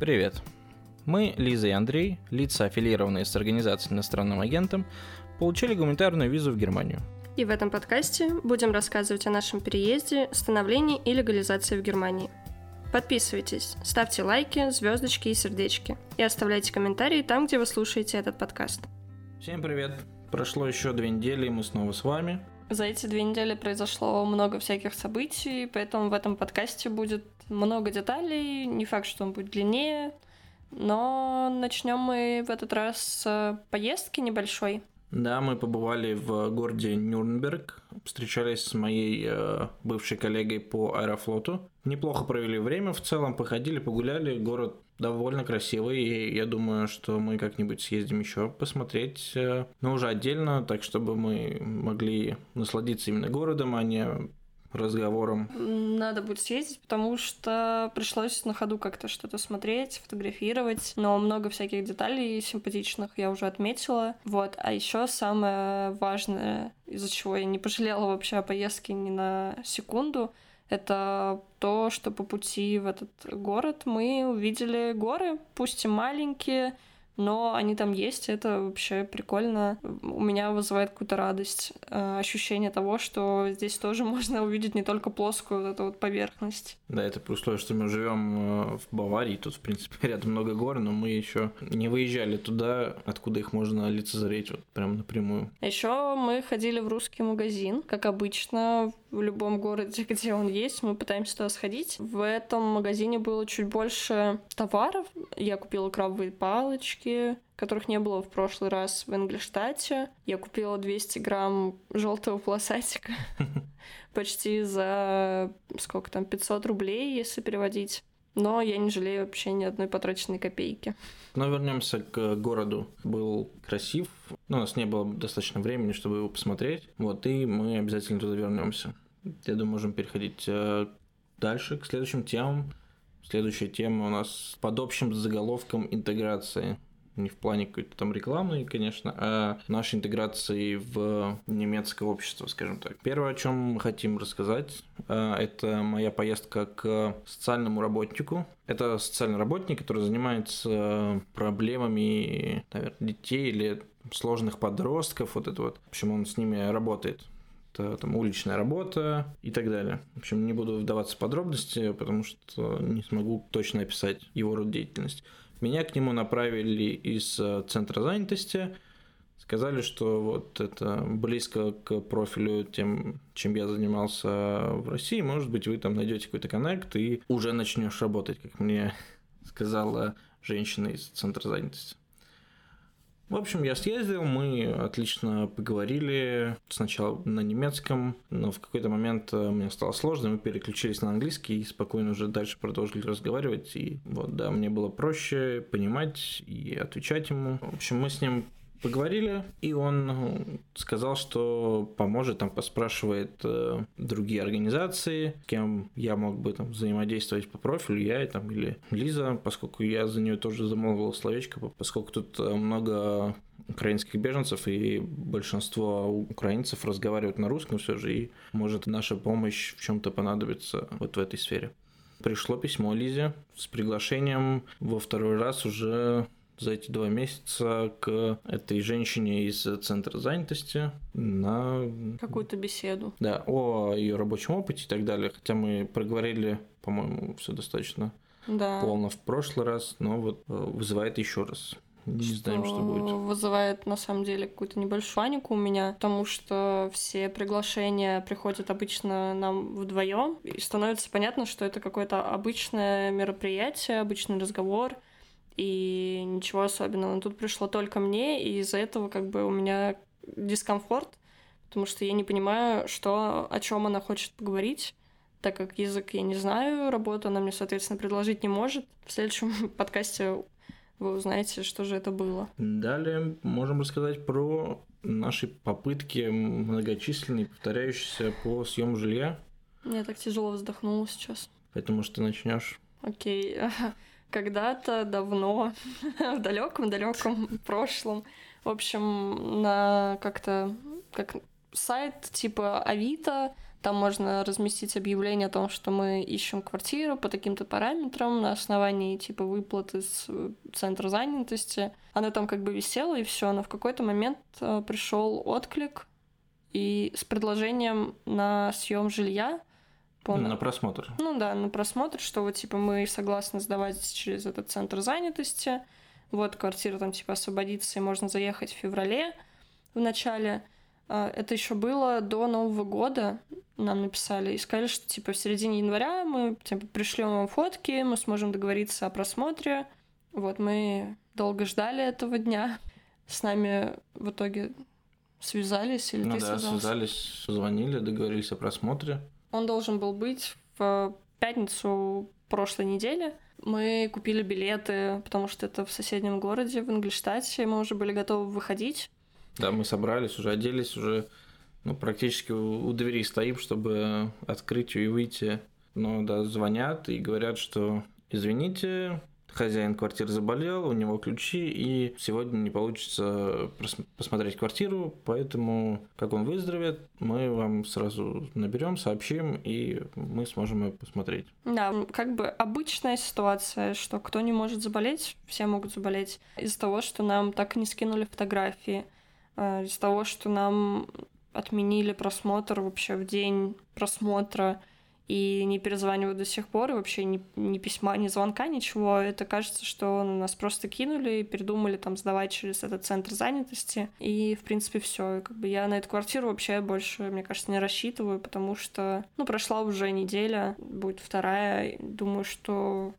Привет. Мы, Лиза и Андрей, лица, аффилированные с организацией иностранным агентом, получили гуманитарную визу в Германию. И в этом подкасте будем рассказывать о нашем переезде, становлении и легализации в Германии. Подписывайтесь, ставьте лайки, звездочки и сердечки. И оставляйте комментарии там, где вы слушаете этот подкаст. Всем привет. Прошло еще две недели, и мы снова с вами. За эти две недели произошло много всяких событий, поэтому в этом подкасте будет много деталей. Не факт, что он будет длиннее, но начнем мы в этот раз с поездки небольшой. Да, мы побывали в городе Нюрнберг, встречались с моей э, бывшей коллегой по аэрофлоту. Неплохо провели время в целом, походили, погуляли. Город довольно красивый, и я думаю, что мы как-нибудь съездим еще посмотреть, э, но уже отдельно, так чтобы мы могли насладиться именно городом, а не разговором. Надо будет съездить, потому что пришлось на ходу как-то что-то смотреть, фотографировать, но много всяких деталей симпатичных я уже отметила. Вот, а еще самое важное, из-за чего я не пожалела вообще о поездке ни на секунду, это то, что по пути в этот город мы увидели горы, пусть и маленькие, но они там есть, это вообще прикольно. У меня вызывает какую-то радость, э, ощущение того, что здесь тоже можно увидеть не только плоскую вот эту вот поверхность. Да, это при условии, что мы живем э, в Баварии, тут, в принципе, рядом много гор, но мы еще не выезжали туда, откуда их можно лицезреть вот прям напрямую. Еще мы ходили в русский магазин, как обычно, в любом городе, где он есть, мы пытаемся туда сходить. В этом магазине было чуть больше товаров. Я купила крабовые палочки, которых не было в прошлый раз в Инглиштате. Я купила 200 грамм желтого полосатика почти за сколько там, 500 рублей, если переводить. Но я не жалею вообще ни одной потраченной копейки. Но вернемся к городу. Был красив. Но у нас не было достаточно времени, чтобы его посмотреть. Вот, и мы обязательно туда вернемся. Я думаю, можем переходить э, дальше к следующим темам. Следующая тема у нас под общим заголовком интеграции не в плане какой-то там рекламы, конечно, а нашей интеграции в немецкое общество, скажем так. Первое, о чем мы хотим рассказать, а, это моя поездка к социальному работнику. Это социальный работник, который занимается проблемами, наверное, детей или сложных подростков, вот это вот. В общем, он с ними работает это там уличная работа и так далее. В общем, не буду вдаваться в подробности, потому что не смогу точно описать его род деятельности. Меня к нему направили из э, центра занятости. Сказали, что вот это близко к профилю тем, чем я занимался в России. Может быть, вы там найдете какой-то коннект и уже начнешь работать, как мне сказала женщина из центра занятости. В общем, я съездил, мы отлично поговорили. Сначала на немецком, но в какой-то момент э, мне стало сложно, мы переключились на английский и спокойно уже дальше продолжили разговаривать. И вот, да, мне было проще понимать и отвечать ему. В общем, мы с ним поговорили, и он ну, сказал, что поможет, там поспрашивает э, другие организации, кем я мог бы там взаимодействовать по профилю, я там или Лиза, поскольку я за нее тоже замолвил словечко, поскольку тут э, много украинских беженцев, и большинство украинцев разговаривают на русском все же, и может наша помощь в чем-то понадобится вот в этой сфере. Пришло письмо Лизе с приглашением во второй раз уже за эти два месяца к этой женщине из центра занятости на... Какую-то беседу. Да, о ее рабочем опыте и так далее. Хотя мы проговорили, по-моему, все достаточно да. полно в прошлый раз, но вот э, вызывает еще раз. Не что знаем, что будет. Вызывает на самом деле какую-то небольшую панику у меня, потому что все приглашения приходят обычно нам вдвоем, и становится понятно, что это какое-то обычное мероприятие, обычный разговор, и ничего особенного. Но тут пришло только мне, и из-за этого как бы у меня дискомфорт, потому что я не понимаю, что, о чем она хочет поговорить, так как язык я не знаю, работу она мне, соответственно, предложить не может. В следующем подкасте вы узнаете, что же это было. Далее можем рассказать про наши попытки многочисленные, повторяющиеся по съему жилья. Я так тяжело вздохнула сейчас. Поэтому что начнешь. Окей. когда-то давно, в далеком-далеком прошлом, в общем, на как-то как сайт типа Авито Там можно разместить объявление о том, что мы ищем квартиру по таким-то параметрам на основании типа выплаты с э, центра занятости. Она там как бы висела и все, но в какой-то момент э, пришел отклик и с предложением на съем жилья. По... На просмотр. Ну да, на просмотр, что вот типа мы согласны сдавать через этот центр занятости. Вот квартира там типа освободится, и можно заехать в феврале в начале. А, это еще было до Нового года. Нам написали и сказали, что типа в середине января мы типа, пришлем вам фотки, мы сможем договориться о просмотре. Вот мы долго ждали этого дня. С нами в итоге связались или ну ты да, связался? связались, звонили, договорились о просмотре. Он должен был быть в пятницу прошлой недели. Мы купили билеты, потому что это в соседнем городе, в Ингельштадте. Мы уже были готовы выходить. Да, мы собрались, уже оделись, уже ну, практически у, двери стоим, чтобы открыть и выйти. Но да, звонят и говорят, что извините, хозяин квартиры заболел, у него ключи, и сегодня не получится посмотреть квартиру, поэтому, как он выздоровеет, мы вам сразу наберем, сообщим, и мы сможем ее посмотреть. Да, как бы обычная ситуация, что кто не может заболеть, все могут заболеть из-за того, что нам так не скинули фотографии. Э, из того, что нам отменили просмотр вообще в день просмотра и не перезванивают до сих пор, и вообще ни, ни письма, ни звонка, ничего. Это кажется, что нас просто кинули и передумали там сдавать через этот центр занятости. И, в принципе, все. Как бы я на эту квартиру вообще больше, мне кажется, не рассчитываю, потому что, ну, прошла уже неделя, будет вторая. Думаю, что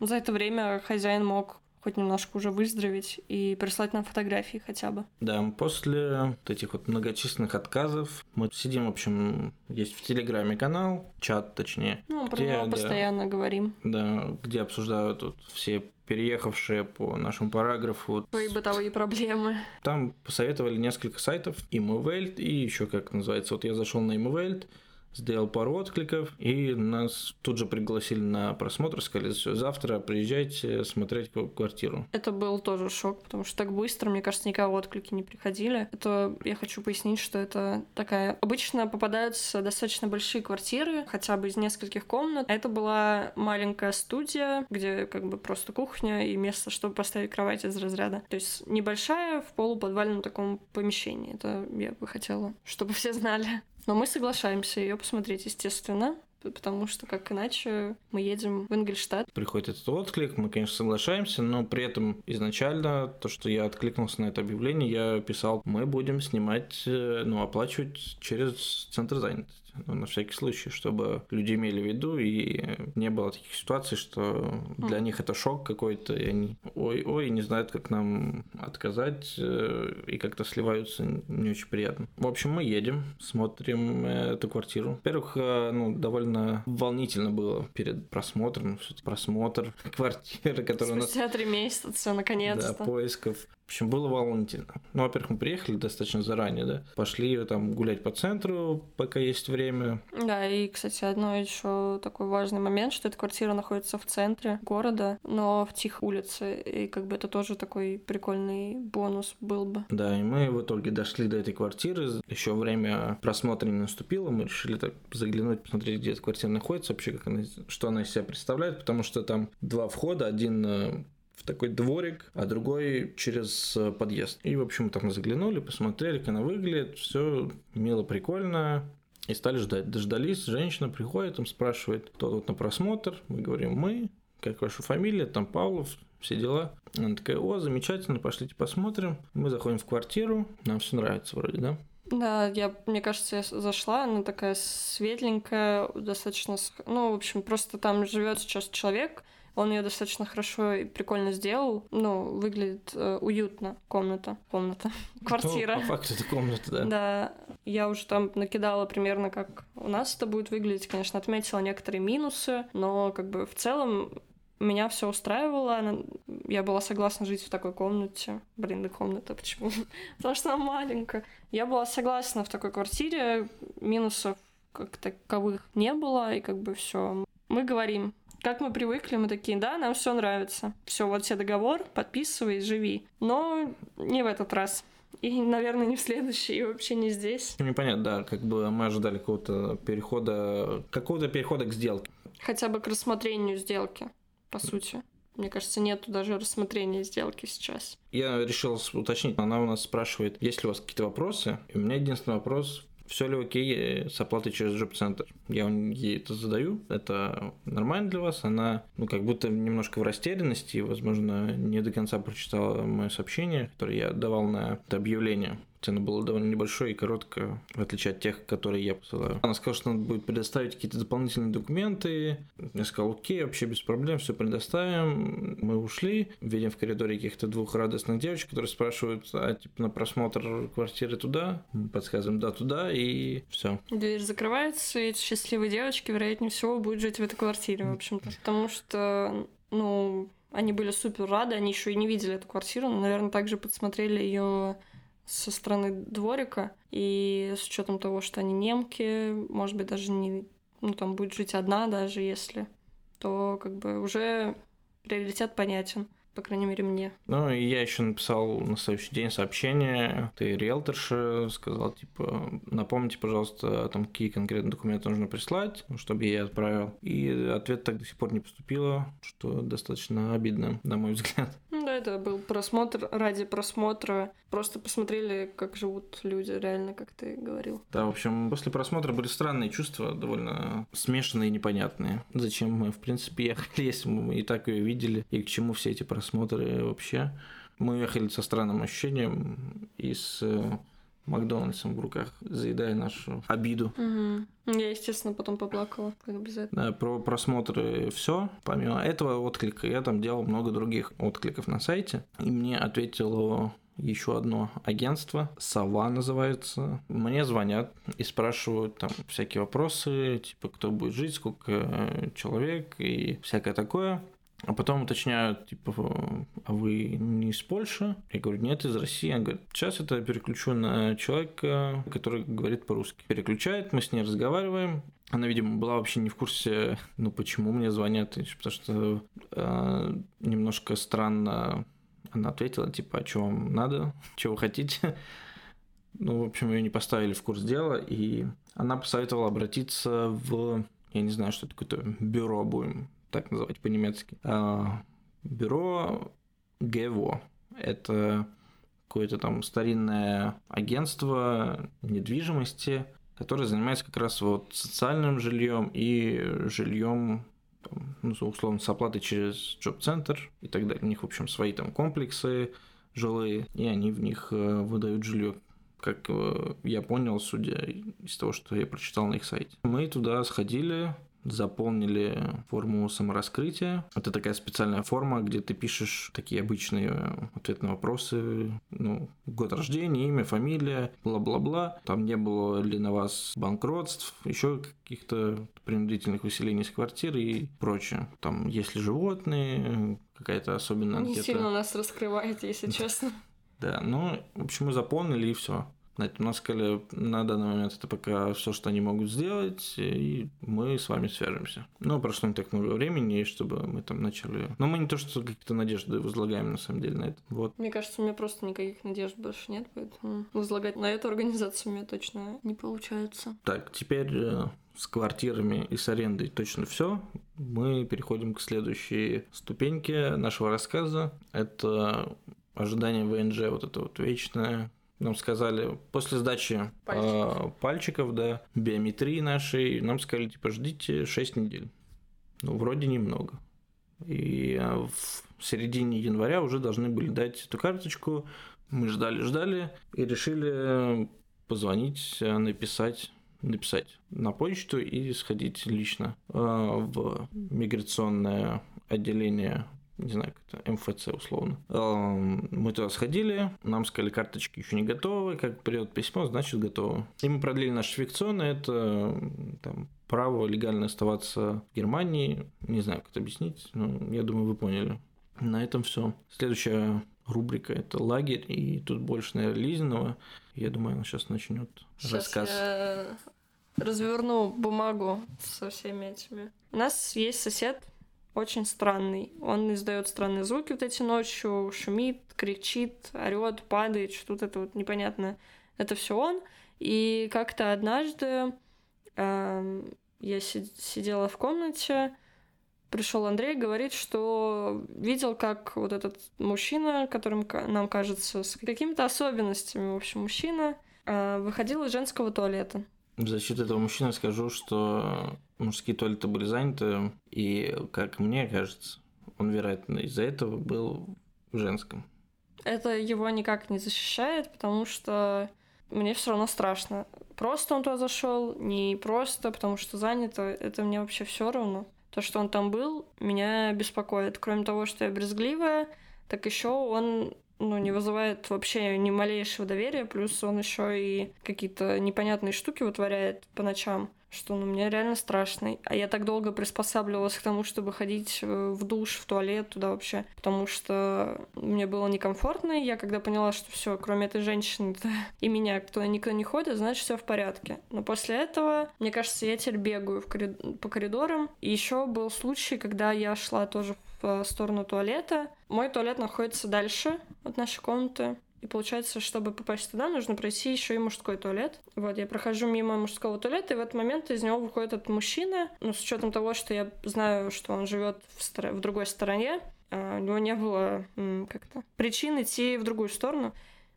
за это время хозяин мог хоть немножко уже выздороветь и прислать нам фотографии хотя бы. Да, после вот этих вот многочисленных отказов мы сидим, в общем, есть в Телеграме канал, чат точнее. Ну, про него постоянно говорим. Да, где обсуждают вот все переехавшие по нашему параграфу. Свои бытовые проблемы. Там посоветовали несколько сайтов, и и еще как называется, вот я зашел на Immovelt, сделал пару откликов, и нас тут же пригласили на просмотр, сказали, все, завтра приезжайте смотреть квартиру. Это был тоже шок, потому что так быстро, мне кажется, никого отклики не приходили. Это я хочу пояснить, что это такая... Обычно попадаются достаточно большие квартиры, хотя бы из нескольких комнат. Это была маленькая студия, где как бы просто кухня и место, чтобы поставить кровать из разряда. То есть небольшая в полуподвальном таком помещении. Это я бы хотела, чтобы все знали. Но мы соглашаемся ее посмотреть, естественно потому что как иначе мы едем в Ингельштадт. Приходит этот отклик, мы, конечно, соглашаемся, но при этом изначально то, что я откликнулся на это объявление, я писал, мы будем снимать, э, ну, оплачивать через центр занятости ну, на всякий случай, чтобы люди имели в виду и не было таких ситуаций, что для них это шок какой-то, и они ой-ой, не знают, как нам отказать, э, и как-то сливаются не очень приятно. В общем, мы едем, смотрим э, эту квартиру. Во-первых, ну, довольно волнительно было перед просмотром, просмотр квартиры, которая у нас... Спустя три месяца, наконец-то. Да, поисков общем, было волнительно. Ну, во-первых, мы приехали достаточно заранее, да. Пошли там гулять по центру, пока есть время. Да, и, кстати, одно еще такой важный момент, что эта квартира находится в центре города, но в тихой улице. И как бы это тоже такой прикольный бонус был бы. Да, и мы в итоге дошли до этой квартиры. Еще время просмотра не наступило. Мы решили так заглянуть, посмотреть, где эта квартира находится, вообще, как она, что она из себя представляет, потому что там два входа. Один э, в такой дворик, а другой через э, подъезд. И, в общем, там заглянули, посмотрели, как она выглядит, все мило, прикольно. И стали ждать. Дождались, женщина приходит, там спрашивает, кто тут на просмотр. Мы говорим, мы, как ваша фамилия, там Павлов, все дела. Она такая, о, замечательно, пошлите посмотрим. Мы заходим в квартиру, нам все нравится вроде, да? Да, я, мне кажется, я зашла, она такая светленькая, достаточно, ну, в общем, просто там живет сейчас человек, он ее достаточно хорошо и прикольно сделал. Ну, выглядит э, уютно. Комната. Комната. Квартира. Ну, по факту это комната, да. Да. Я уже там накидала примерно, как у нас это будет выглядеть. Конечно, отметила некоторые минусы, но как бы в целом меня все устраивало. Я была согласна жить в такой комнате. Блин, да комната почему? Потому что она маленькая. Я была согласна в такой квартире. Минусов как таковых не было, и как бы все. Мы говорим, как мы привыкли, мы такие, да, нам все нравится. Все, вот тебе договор, подписывай, живи. Но не в этот раз. И, наверное, не в следующий, и вообще не здесь. Непонятно, да, как бы мы ожидали какого-то перехода, какого-то перехода к сделке. Хотя бы к рассмотрению сделки, по сути. Мне кажется, нету даже рассмотрения сделки сейчас. Я решил уточнить. Она у нас спрашивает, есть ли у вас какие-то вопросы. И у меня единственный вопрос, все ли окей с оплатой через джоб-центр. Я ей это задаю, это нормально для вас, она ну, как будто немножко в растерянности, возможно, не до конца прочитала мое сообщение, которое я давал на это объявление. Цена была довольно небольшой и короткая, в отличие от тех, которые я посылаю. Она сказала, что надо будет предоставить какие-то дополнительные документы. Я сказал, окей, вообще без проблем, все предоставим. Мы ушли, видим в коридоре каких-то двух радостных девочек, которые спрашивают, а типа на просмотр квартиры туда? Мы подсказываем, да, туда, и все. Дверь закрывается, и эти счастливые девочки, вероятнее всего, будут жить в этой квартире, в общем-то. Потому что, ну, они были супер рады, они еще и не видели эту квартиру, но, наверное, также подсмотрели ее со стороны дворика, и с учетом того, что они немки, может быть, даже не, ну, там будет жить одна, даже если, то как бы уже приоритет понятен по крайней мере, мне. Ну, и я еще написал на следующий день сообщение, ты риэлторша, сказал, типа, напомните, пожалуйста, там, какие конкретные документы нужно прислать, чтобы я отправил. И ответ так до сих пор не поступило, что достаточно обидно, на мой взгляд. Да, это был просмотр ради просмотра. Просто посмотрели, как живут люди, реально, как ты говорил. Да, в общем, после просмотра были странные чувства, довольно смешанные и непонятные. Зачем мы, в принципе, ехали, если мы и так ее видели, и к чему все эти просмотры просмотры вообще. Мы ехали со странным ощущением и с э, Макдональдсом в руках, заедая нашу обиду. Угу. Я, естественно, потом поплакала, как без этого. Да, про просмотры все. Помимо этого отклика, я там делал много других откликов на сайте. И мне ответило еще одно агентство, Сова называется. Мне звонят и спрашивают там всякие вопросы, типа кто будет жить, сколько э, человек и всякое такое. А потом уточняют, типа, а вы не из Польши? Я говорю, нет, из России. Она говорит, сейчас это переключу на человека, который говорит по-русски. Переключает, мы с ней разговариваем. Она, видимо, была вообще не в курсе, ну, почему мне звонят, потому что э, немножко странно она ответила, типа, а что вам надо, что вы хотите? Ну, в общем, ее не поставили в курс дела, и она посоветовала обратиться в, я не знаю, что это какое-то бюро будем так называть по-немецки. А, бюро ГЕВО. Это какое-то там старинное агентство недвижимости, которое занимается как раз вот социальным жильем и жильем ну, условно, с оплатой через джоб-центр и так далее. У них, в общем, свои там комплексы жилые, и они в них э, выдают жилье как э, я понял, судя из того, что я прочитал на их сайте. Мы туда сходили, заполнили форму самораскрытия. Это такая специальная форма, где ты пишешь такие обычные ответы на вопросы, ну, год рождения, имя, фамилия, бла-бла-бла. Там не было ли на вас банкротств, еще каких-то принудительных выселений из квартиры и прочее. Там, есть ли животные, какая-то особенная анкета. Не сильно нас раскрывает, если честно. Да, ну, в общем, мы заполнили и все. Нас сказали, на данный момент это пока все, что они могут сделать, и мы с вами свяжемся. Но прошло не так много времени, чтобы мы там начали... Но мы не то, что какие-то надежды возлагаем, на самом деле, на это. Вот. Мне кажется, у меня просто никаких надежд больше нет, поэтому возлагать на эту организацию у меня точно не получается. Так, теперь э, с квартирами и с арендой точно все. Мы переходим к следующей ступеньке нашего рассказа. Это ожидание ВНЖ, вот это вот вечное, нам сказали, после сдачи пальчиков, э, пальчиков да, биометрии нашей, нам сказали, типа, ждите 6 недель. Ну, вроде немного. И а, в середине января уже должны были дать эту карточку. Мы ждали-ждали и решили позвонить, написать написать на почту и сходить лично в миграционное отделение не знаю, как это, МФЦ условно. Эм, мы туда сходили, нам сказали, карточки еще не готовы, как придет письмо, значит готово. И мы продлили наше фикционное, это там, право легально оставаться в Германии, не знаю, как это объяснить, но я думаю, вы поняли. На этом все. Следующая рубрика это лагерь, и тут больше, наверное, Лизиного. Я думаю, она сейчас начнет рассказ. Я разверну бумагу со всеми этими. У нас есть сосед, очень странный. Он издает странные звуки вот эти ночью, шумит, кричит, орет, падает, что-то это вот непонятно. Это все он. И как-то однажды э, я сидела в комнате, пришел Андрей, говорит, что видел, как вот этот мужчина, которым нам кажется с какими-то особенностями, в общем, мужчина, э, выходил из женского туалета. В защиту этого мужчины скажу, что мужские туалеты были заняты, и, как мне кажется, он, вероятно, из-за этого был в женском. Это его никак не защищает, потому что мне все равно страшно. Просто он туда зашел, не просто, потому что занято, это мне вообще все равно. То, что он там был, меня беспокоит. Кроме того, что я брезгливая, так еще он ну, не вызывает вообще ни малейшего доверия, плюс он еще и какие-то непонятные штуки вытворяет по ночам что ну, мне реально страшно. А я так долго приспосабливалась к тому, чтобы ходить э, в душ, в туалет, туда вообще, потому что мне было некомфортно. И я когда поняла, что все, кроме этой женщины и меня, кто никто не ходит, значит, все в порядке. Но после этого, мне кажется, я теперь бегаю в корид... по коридорам. И еще был случай, когда я шла тоже в э, сторону туалета. Мой туалет находится дальше от нашей комнаты. И получается, чтобы попасть туда, нужно пройти еще и мужской туалет. Вот, я прохожу мимо мужского туалета, и в этот момент из него выходит этот мужчина. Ну, с учетом того, что я знаю, что он живет в, стор... в другой стороне, а у него не было как-то причин идти в другую сторону.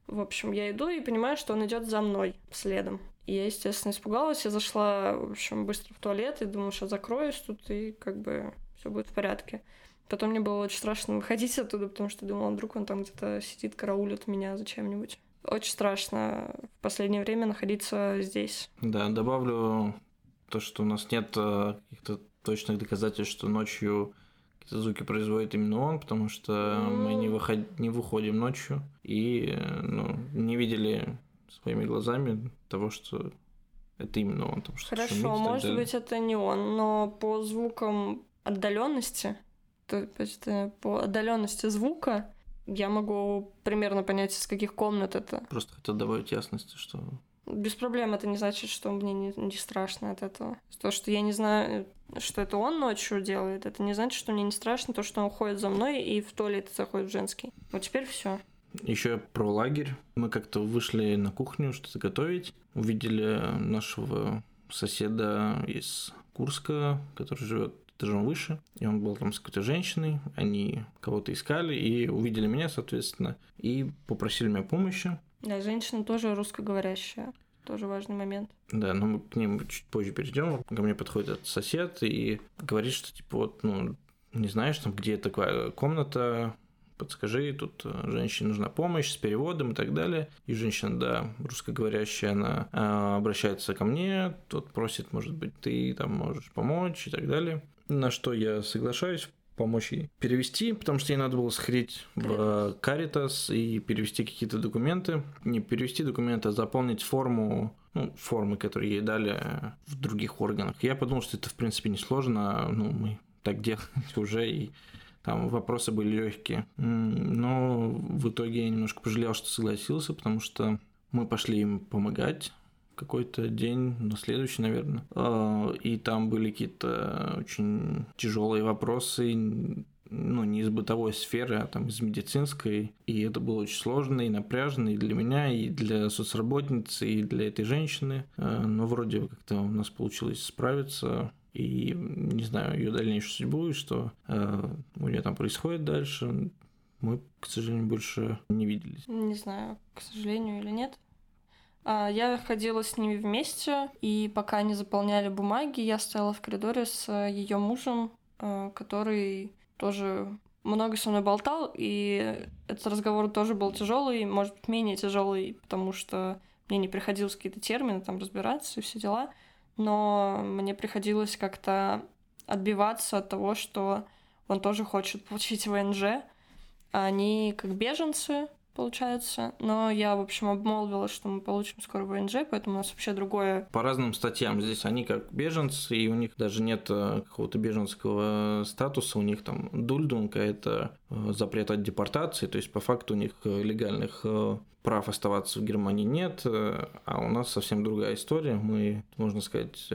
В общем, я иду и понимаю, что он идет за мной следом. И я, естественно, испугалась. Я зашла, в общем, быстро в туалет и думала, что закроюсь тут, и как бы все будет в порядке. Потом мне было очень страшно выходить оттуда, потому что думала, вдруг он там где-то сидит, караулит меня зачем-нибудь. Очень страшно в последнее время находиться здесь. Да, добавлю то, что у нас нет э, каких-то точных доказательств, что ночью какие-то звуки производит именно он, потому что mm. мы не, выход... не выходим ночью и ну, не видели своими глазами того, что это именно он. Потому что Хорошо, может быть, это не он, но по звукам отдаленности то есть э, по отдаленности звука я могу примерно понять, из каких комнат это. Просто хотел добавить ясности, что... Без проблем это не значит, что мне не, не страшно от этого. То, что я не знаю, что это он ночью делает, это не значит, что мне не страшно то, что он ходит за мной и в туалет заходит в женский. Вот теперь все. Еще про лагерь. Мы как-то вышли на кухню что-то готовить. Увидели нашего соседа из Курска, который живет этажом выше, и он был там с какой-то женщиной, они кого-то искали и увидели меня, соответственно, и попросили меня помощи. Да, женщина тоже русскоговорящая. Тоже важный момент. Да, но мы к ним чуть позже перейдем. Ко мне подходит этот сосед и говорит, что типа вот, ну, не знаешь, там, где такая комната, подскажи, тут э, женщине нужна помощь с переводом и так далее. И женщина, да, русскоговорящая, она э, обращается ко мне, тут просит, может быть, ты там можешь помочь и так далее. На что я соглашаюсь помочь ей перевести, потому что ей надо было сходить в Каритас и перевести какие-то документы. Не перевести документы, а заполнить форму, ну, формы, которые ей дали в других органах. Я подумал, что это, в принципе, несложно. Ну, мы так делали уже, и там вопросы были легкие. Но в итоге я немножко пожалел, что согласился, потому что мы пошли им помогать какой-то день, на следующий, наверное. А, и там были какие-то очень тяжелые вопросы, ну, не из бытовой сферы, а там из медицинской. И это было очень сложно и напряжно и для меня, и для соцработницы, и для этой женщины. А, но вроде как-то у нас получилось справиться и не знаю ее дальнейшую судьбу, и что э, у нее там происходит дальше, мы, к сожалению, больше не виделись. Не знаю, к сожалению или нет. А, я ходила с ними вместе, и пока они заполняли бумаги, я стояла в коридоре с ее мужем, э, который тоже много со мной болтал, и этот разговор тоже был тяжелый, может быть, менее тяжелый, потому что мне не приходилось какие-то термины там разбираться и все дела но мне приходилось как-то отбиваться от того, что он тоже хочет получить ВНЖ. А они как беженцы, получается. Но я, в общем, обмолвила, что мы получим скоро ВНЖ, поэтому у нас вообще другое. По разным статьям здесь они как беженцы, и у них даже нет э, какого-то беженского статуса, у них там дульдунг, а это э, запрет от депортации, то есть по факту у них э, легальных прав оставаться в Германии нет, а у нас совсем другая история. Мы, можно сказать,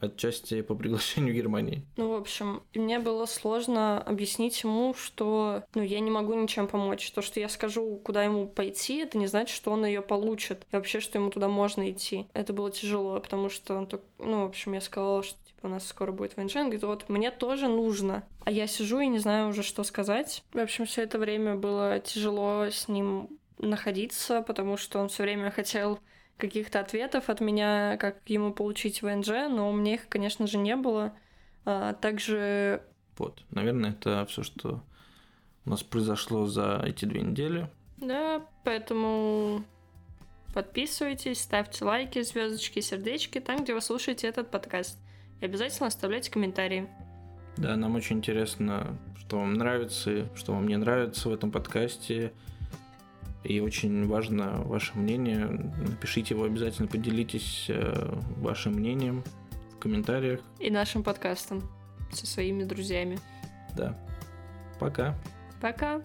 отчасти по приглашению Германии. Ну, в общем, мне было сложно объяснить ему, что ну, я не могу ничем помочь. То, что я скажу, куда ему пойти, это не значит, что он ее получит. И вообще, что ему туда можно идти. Это было тяжело, потому что он так, ну, в общем, я сказала, что типа, у нас скоро будет Вэньчжэн, говорит, вот, мне тоже нужно. А я сижу и не знаю уже, что сказать. В общем, все это время было тяжело с ним находиться, потому что он все время хотел каких-то ответов от меня, как ему получить ВНЖ, но у меня их, конечно же, не было. А, также... Вот, наверное, это все, что у нас произошло за эти две недели. Да, поэтому подписывайтесь, ставьте лайки, звездочки, сердечки там, где вы слушаете этот подкаст. И обязательно оставляйте комментарии. Да, нам очень интересно, что вам нравится, что вам не нравится в этом подкасте. И очень важно ваше мнение. Напишите его обязательно, поделитесь э, вашим мнением в комментариях. И нашим подкастом со своими друзьями. Да. Пока. Пока.